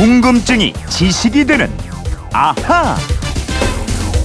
궁금증이 지식이 되는 아하.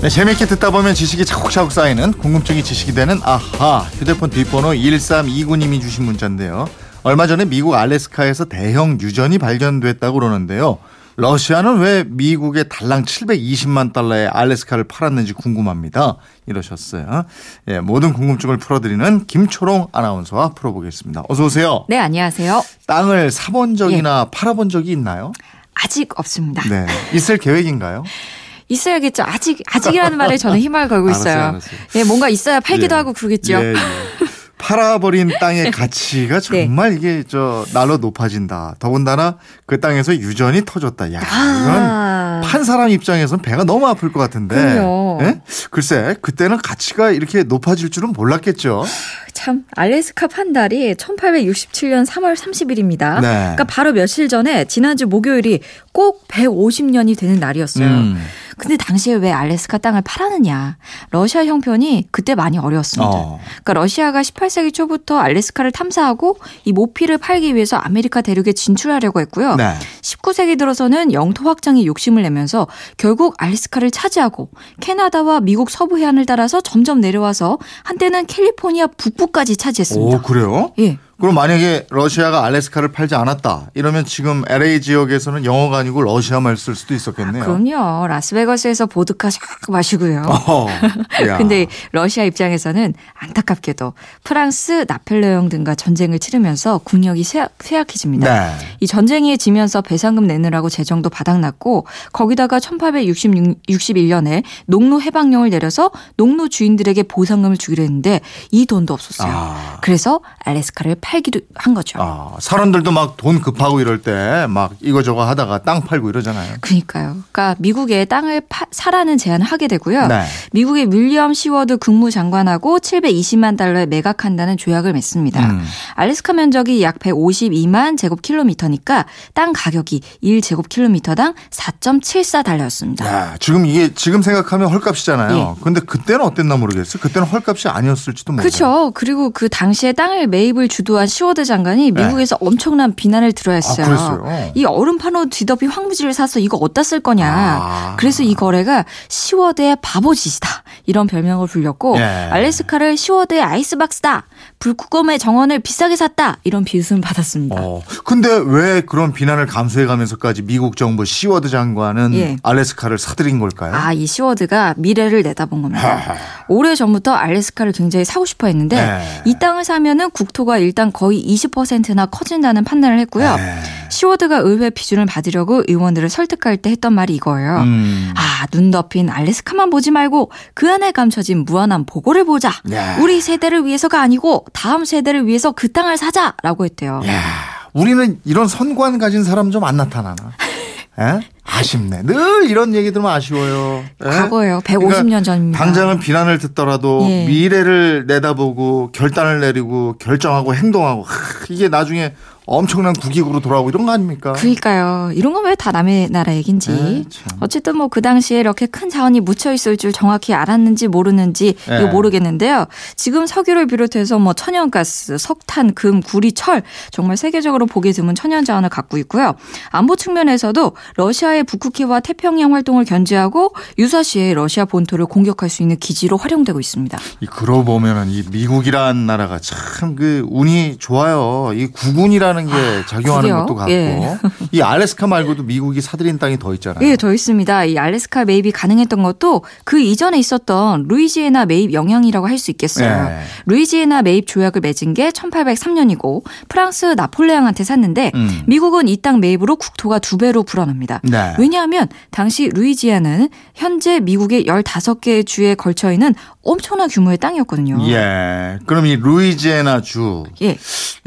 네, 재미있게 듣다 보면 지식이 차곡차곡 쌓이는 궁금증이 지식이 되는 아하 휴대폰 뒷번호 1329님이 주신 문자인데요. 얼마 전에 미국 알래스카에서 대형 유전이 발견됐다고 그러는데요. 러시아는 왜 미국에 달랑 720만 달러의 알래스카를 팔았는지 궁금합니다. 이러셨어요. 예, 모든 궁금증을 풀어드리는 김초롱 아나운서와 풀어보겠습니다. 어서 오세요. 네, 안녕하세요. 땅을 사본 적이나 팔아본 적이 있나요? 아직 없습니다. 네, 있을 계획인가요? 있어야겠죠. 아직 아직이라는 말에 저는 힘을 걸고 있어요. 알았어요, 알았어요. 예, 뭔가 있어야 팔기도 예. 하고 그러겠죠. 예, 예. 팔아버린 땅의 가치가 네. 정말 이게 저 날로 높아진다. 더군다나 그 땅에서 유전이 터졌다. 야, 아. 이건 판 사람 입장에서는 배가 너무 아플 것 같은데. 예? 글쎄, 그때는 가치가 이렇게 높아질 줄은 몰랐겠죠. 참 알래스카 판 날이 1867년 3월 30일입니다. 네. 그러니까 바로 며칠 전에 지난주 목요일이 꼭 150년이 되는 날이었어요. 음. 근데 당시에 왜 알래스카 땅을 팔았느냐? 러시아 형편이 그때 많이 어려웠습니다. 어. 그러니까 러시아가 18세기 초부터 알래스카를 탐사하고 이 모피를 팔기 위해서 아메리카 대륙에 진출하려고 했고요. 네. 19세기 들어서는 영토 확장에 욕심을 내면서 결국 알래스카를 차지하고 캐나다와 미국 서부 해안을 따라서 점점 내려와서 한때는 캘리포니아 북부까지 차지했습니다. 오, 그래요? 예. 그럼 만약에 러시아가 알래스카를 팔지 않았다. 이러면 지금 LA 지역에서는 영어가 아니고 러시아말 쓸 수도 있었겠네요. 그럼요. 라스베가스에서 보드카 샥 마시고요. 어, 야. 근데 러시아 입장에서는 안타깝게도 프랑스, 나폴레옹 등과 전쟁을 치르면서 국력이 쇠약, 쇠약해집니다. 네. 이 전쟁에 지면서 배상금 내느라고 재정도 바닥났고 거기다가 1861년에 농노 해방령을 내려서 농노 주인들에게 보상금을 주기로 했는데 이 돈도 없었어요. 아. 그래서 알래스카를 팔기도 한 거죠. 아, 사람들도 막 돈 급하고 이럴 때 막 이거저거 하다가 땅 팔고 이러잖아요. 그러니까요. 그러니까 미국에 땅을 파, 사라는 제안을 하게 되고요. 네. 미국의 윌리엄 시워드 국무장관하고 720만 달러에 매각한다는 조약을 맺습니다. 음. 알래스카 면적이 약 152만 제곱킬로미터니까 땅 가격이 1제곱킬로미터당 4.74달러였습니다. 야, 지금 이게 지금 생각하면 헐값이잖아요. 예. 근데 그때는 어땠나 모르겠어요. 그때는 헐값이 아니었을지도 모르겠어요. 그렇죠. 그리고 그 당시에 땅을 매입을 주도 한 시워드 장관이 미국에서 엄청난 비난을 들어야 했어요. 네. 아, 그랬어요? 이 얼음판으로 뒤덮인 황무지를 사서 이거 어디다 쓸 거냐. 아. 그래서 이 거래가 시워드의 바보 짓이다. 이런 별명을 불렸고 예. 알래스카를 시워드의 아이스박스다. 북극곰의 정원을 비싸게 샀다. 이런 비웃음을 받았습니다. 어, 근데 왜 그런 비난을 감수해 가면서까지 미국 정부 시워드 장관은 예. 알래스카를 사들인 걸까요? 아, 이 시워드가 미래를 내다본 겁니다. 오래 전부터 알래스카를 굉장히 사고 싶어 했는데 네. 이 땅을 사면은 국토가 일단 거의 20%나 커진다는 판단을 했고요. 네. 시워드가 의회 비준을 받으려고 의원들을 설득할 때 했던 말이 이거예요. 음. 아, 눈 덮인 알래스카만 보지 말고 그 안에 감춰진 무한한 보고를 보자. 야. 우리 세대를 위해서가 아니고 다음 세대를 위해서 그 땅을 사자라고 했대요. 야, 우리는 이런 선관 가진 사람 좀 안 나타나나? 에? 아쉽네. 늘 이런 얘기 들으면 아쉬워요. 에? 과거예요. 150년 전입니다. 당장은 비난을 듣더라도 예. 미래를 내다보고 결단을 내리고 결정하고 행동하고 하, 이게 나중에 엄청난 국익으로 돌아오고 이런 거 아닙니까? 그러니까요. 이런 건 왜 다 남의 나라 얘긴지. 네, 참. 어쨌든 뭐 그 당시에 이렇게 큰 자원이 묻혀 있을 줄 정확히 알았는지 모르는지 네. 이거 모르겠는데요. 지금 석유를 비롯해서 뭐 천연가스, 석탄, 금, 구리, 철 정말 세계적으로 보기 드문 천연 자원을 갖고 있고요. 안보 측면에서도 러시아의 북극해와 태평양 활동을 견제하고 유사시에 러시아 본토를 공격할 수 있는 기지로 활용되고 있습니다. 이 그러고 보면은 이 미국이란 나라가 참 그 운이 좋아요. 이 국운이라는 게 작용하는 그래요? 것도 같고 예. 이 알래스카 말고도 미국이 사들인 땅이 더 있잖아요. 예, 더 있습니다. 이 알래스카 매입이 가능했던 것도 그 이전에 있었던 루이지애나 매입 영향이라고 할 수 있겠어요. 네. 루이지애나 매입 조약을 맺은 게 1803년이고 프랑스 나폴레옹한테 샀는데 음. 미국은 이 땅 매입으로 국토가 두 배로 불어납니다. 네. 왜냐하면 당시 루이지애나는 현재 미국의 15개의 주에 걸쳐 있는 엄청난 규모의 땅이었거든요. 예. 그럼 이 루이지애나 주 예.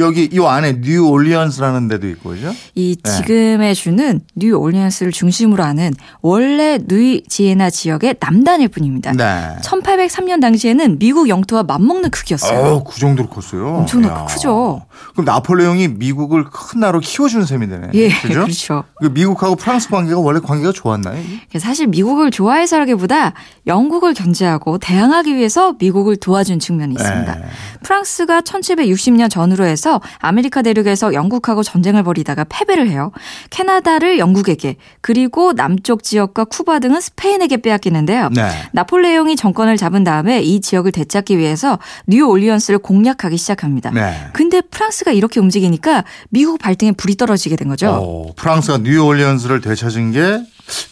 여기 이 안에 뉴올리언스라는 데도 있고 그죠? 이 네. 지금의 주는 뉴올리언스를 중심으로 하는 원래 루이지애나 지역의 남단일 뿐입니다. 네. 1803년 당시에는 미국 영토와 맞먹는 크기였어요. 어, 그 정도로 컸어요. 엄청나게 야. 크죠. 그럼 나폴레옹이 미국을 큰 나라로 키워준 셈이 되네. 예, 그죠? 그렇죠. 그 미국하고 프랑스 관계가 원래 관계가 좋았나요? 사실 미국을 좋아해서라기보다 영국을 견제하고 대항하기 위해서 미국을 도와준 측면이 있습니다. 네. 프랑스가 1760년 전후로 해서 아메리카 대륙에서 영국하고 전쟁을 벌이다가 패배를 해요. 캐나다를 영국에게 그리고 남쪽 지역과 쿠바 등은 스페인에게 빼앗기는데요. 네. 나폴레옹이 정권을 잡은 다음에 이 지역을 되찾기 위해서 뉴 올리언스를 공략하기 시작합니다. 네. 근데 프랑스가 이렇게 움직이니까 미국 발등에 불이 떨어지게 된 거죠. 어, 프랑스가 뉴 올리언스를 되찾은 게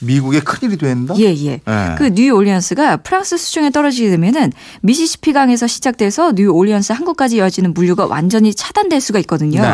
미국의 큰일이 된다? 예, 예. 네. 그 뉴올리언스가 프랑스 수중에 떨어지게 되면은 미시시피 강에서 시작돼서 뉴올리언스 항구까지 이어지는 물류가 완전히 차단될 수가 있거든요. 네.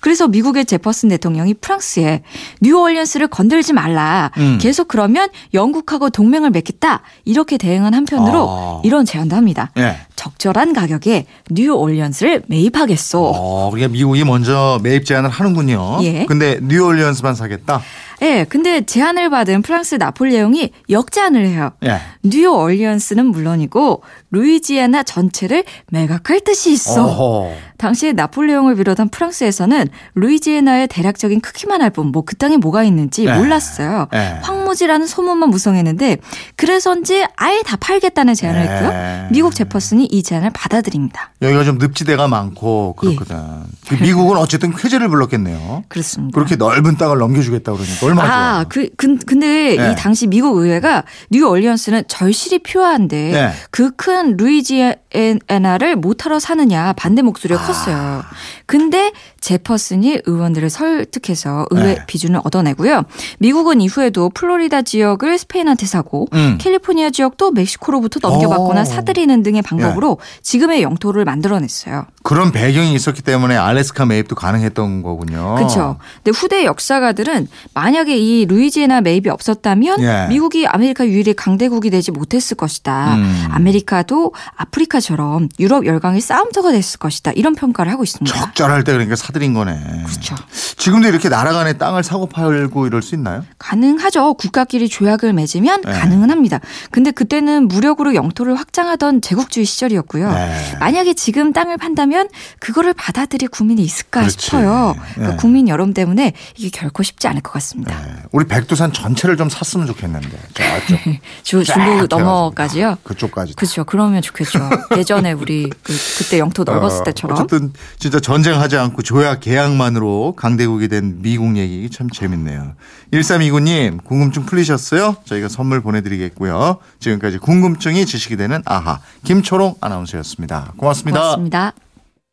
그래서 미국의 제퍼슨 대통령이 프랑스에 뉴올리언스를 건들지 말라. 음. 계속 그러면 영국하고 동맹을 맺겠다. 이렇게 대응한 한편으로 아. 이런 제안도 합니다. 예. 적절한 가격에 뉴올리언스를 매입하겠소. 어, 그러니까 미국이 먼저 매입 제안을 하는군요. 예. 근데 뉴올리언스만 사겠다? 예, 근데 제안을 받은 프랑스 나폴레옹이 역제안을 해요. 예. 뉴올리언스는 물론이고 루이지애나 전체를 매각할 뜻이 있어. 어허. 당시에 나폴레옹을 비롯한 프랑스에서는 루이지애나의 대략적인 크기만 알 뿐 뭐 그 땅에 뭐가 있는지 네. 몰랐어요. 네. 황 무지라는 소문만 무성했는데 그래서인지 아예 다 팔겠다는 제안을 네. 했고요. 미국 제퍼슨이 이 제안을 받아들입니다. 여기가 좀 늪지대가 많고 그렇거든. 그 미국은 어쨌든 쾌재를 불렀겠네요. 그렇습니다. 그렇게 넓은 땅을 넘겨주겠다 그러니까 얼마나 아, 좋아. 그, 근, 근데 네. 이 당시 미국 의회가 뉴올리언스는 절실히 필요한데 네. 그큰 루이지애나를 못하러 사느냐 반대 목소리가 컸어요. 근데 제퍼슨이 의원들을 설득해서 의회 네. 비준을 얻어내고요. 미국은 이후에도 플로리다 지역을 스페인한테 사고 음. 캘리포니아 지역도 멕시코로부터 넘겨받거나 오. 사들이는 등의 방법으로 지금의 영토를 만들어냈어요. 그런 배경이 있었기 때문에 알래스카 매입도 가능했던 거군요. 그렇죠. 근데 후대 역사가들은 만약에 이 루이지애나 매입이 없었다면 예. 미국이 아메리카 유일의 강대국이 되지 못했을 것이다. 음. 아메리카도 아프리카처럼 유럽 열강의 싸움터가 됐을 것이다. 이런 평가를 하고 있습니다. 적절할 때 그러니까 사들인 거네. 그렇죠. 지금도 이렇게 나라 간에 땅을 사고 팔고 이럴 수 있나요? 가능하죠. 국가끼리 조약을 맺으면 네. 가능은 합니다. 근데 그때는 무력으로 영토를 확장하던 제국주의 시절이었고요. 네. 만약에 지금 땅을 판다면 그거를 받아들일 국민이 있을까 그렇지. 싶어요. 그러니까 네. 국민 여론 때문에 이게 결코 쉽지 않을 것 같습니다. 네. 우리 백두산 전체를 좀 샀으면 좋겠는데. 저쪽. 주, 쫙 중국. 넘어까지요. 그쪽까지. 그렇죠. 그러면 좋겠죠. 예전에 우리 그, 그때 영토 넓었을 때처럼. 어, 어쨌든 진짜 전쟁하지 않고 조약 계약만으로 강대국이 된 미국 얘기 참 재밌네요. 1329님 궁금증 풀리셨어요? 저희가 선물 보내드리겠고요. 지금까지 궁금증이 지식이 되는 아하 김초롱 아나운서였습니다. 고맙습니다. 고맙습니다.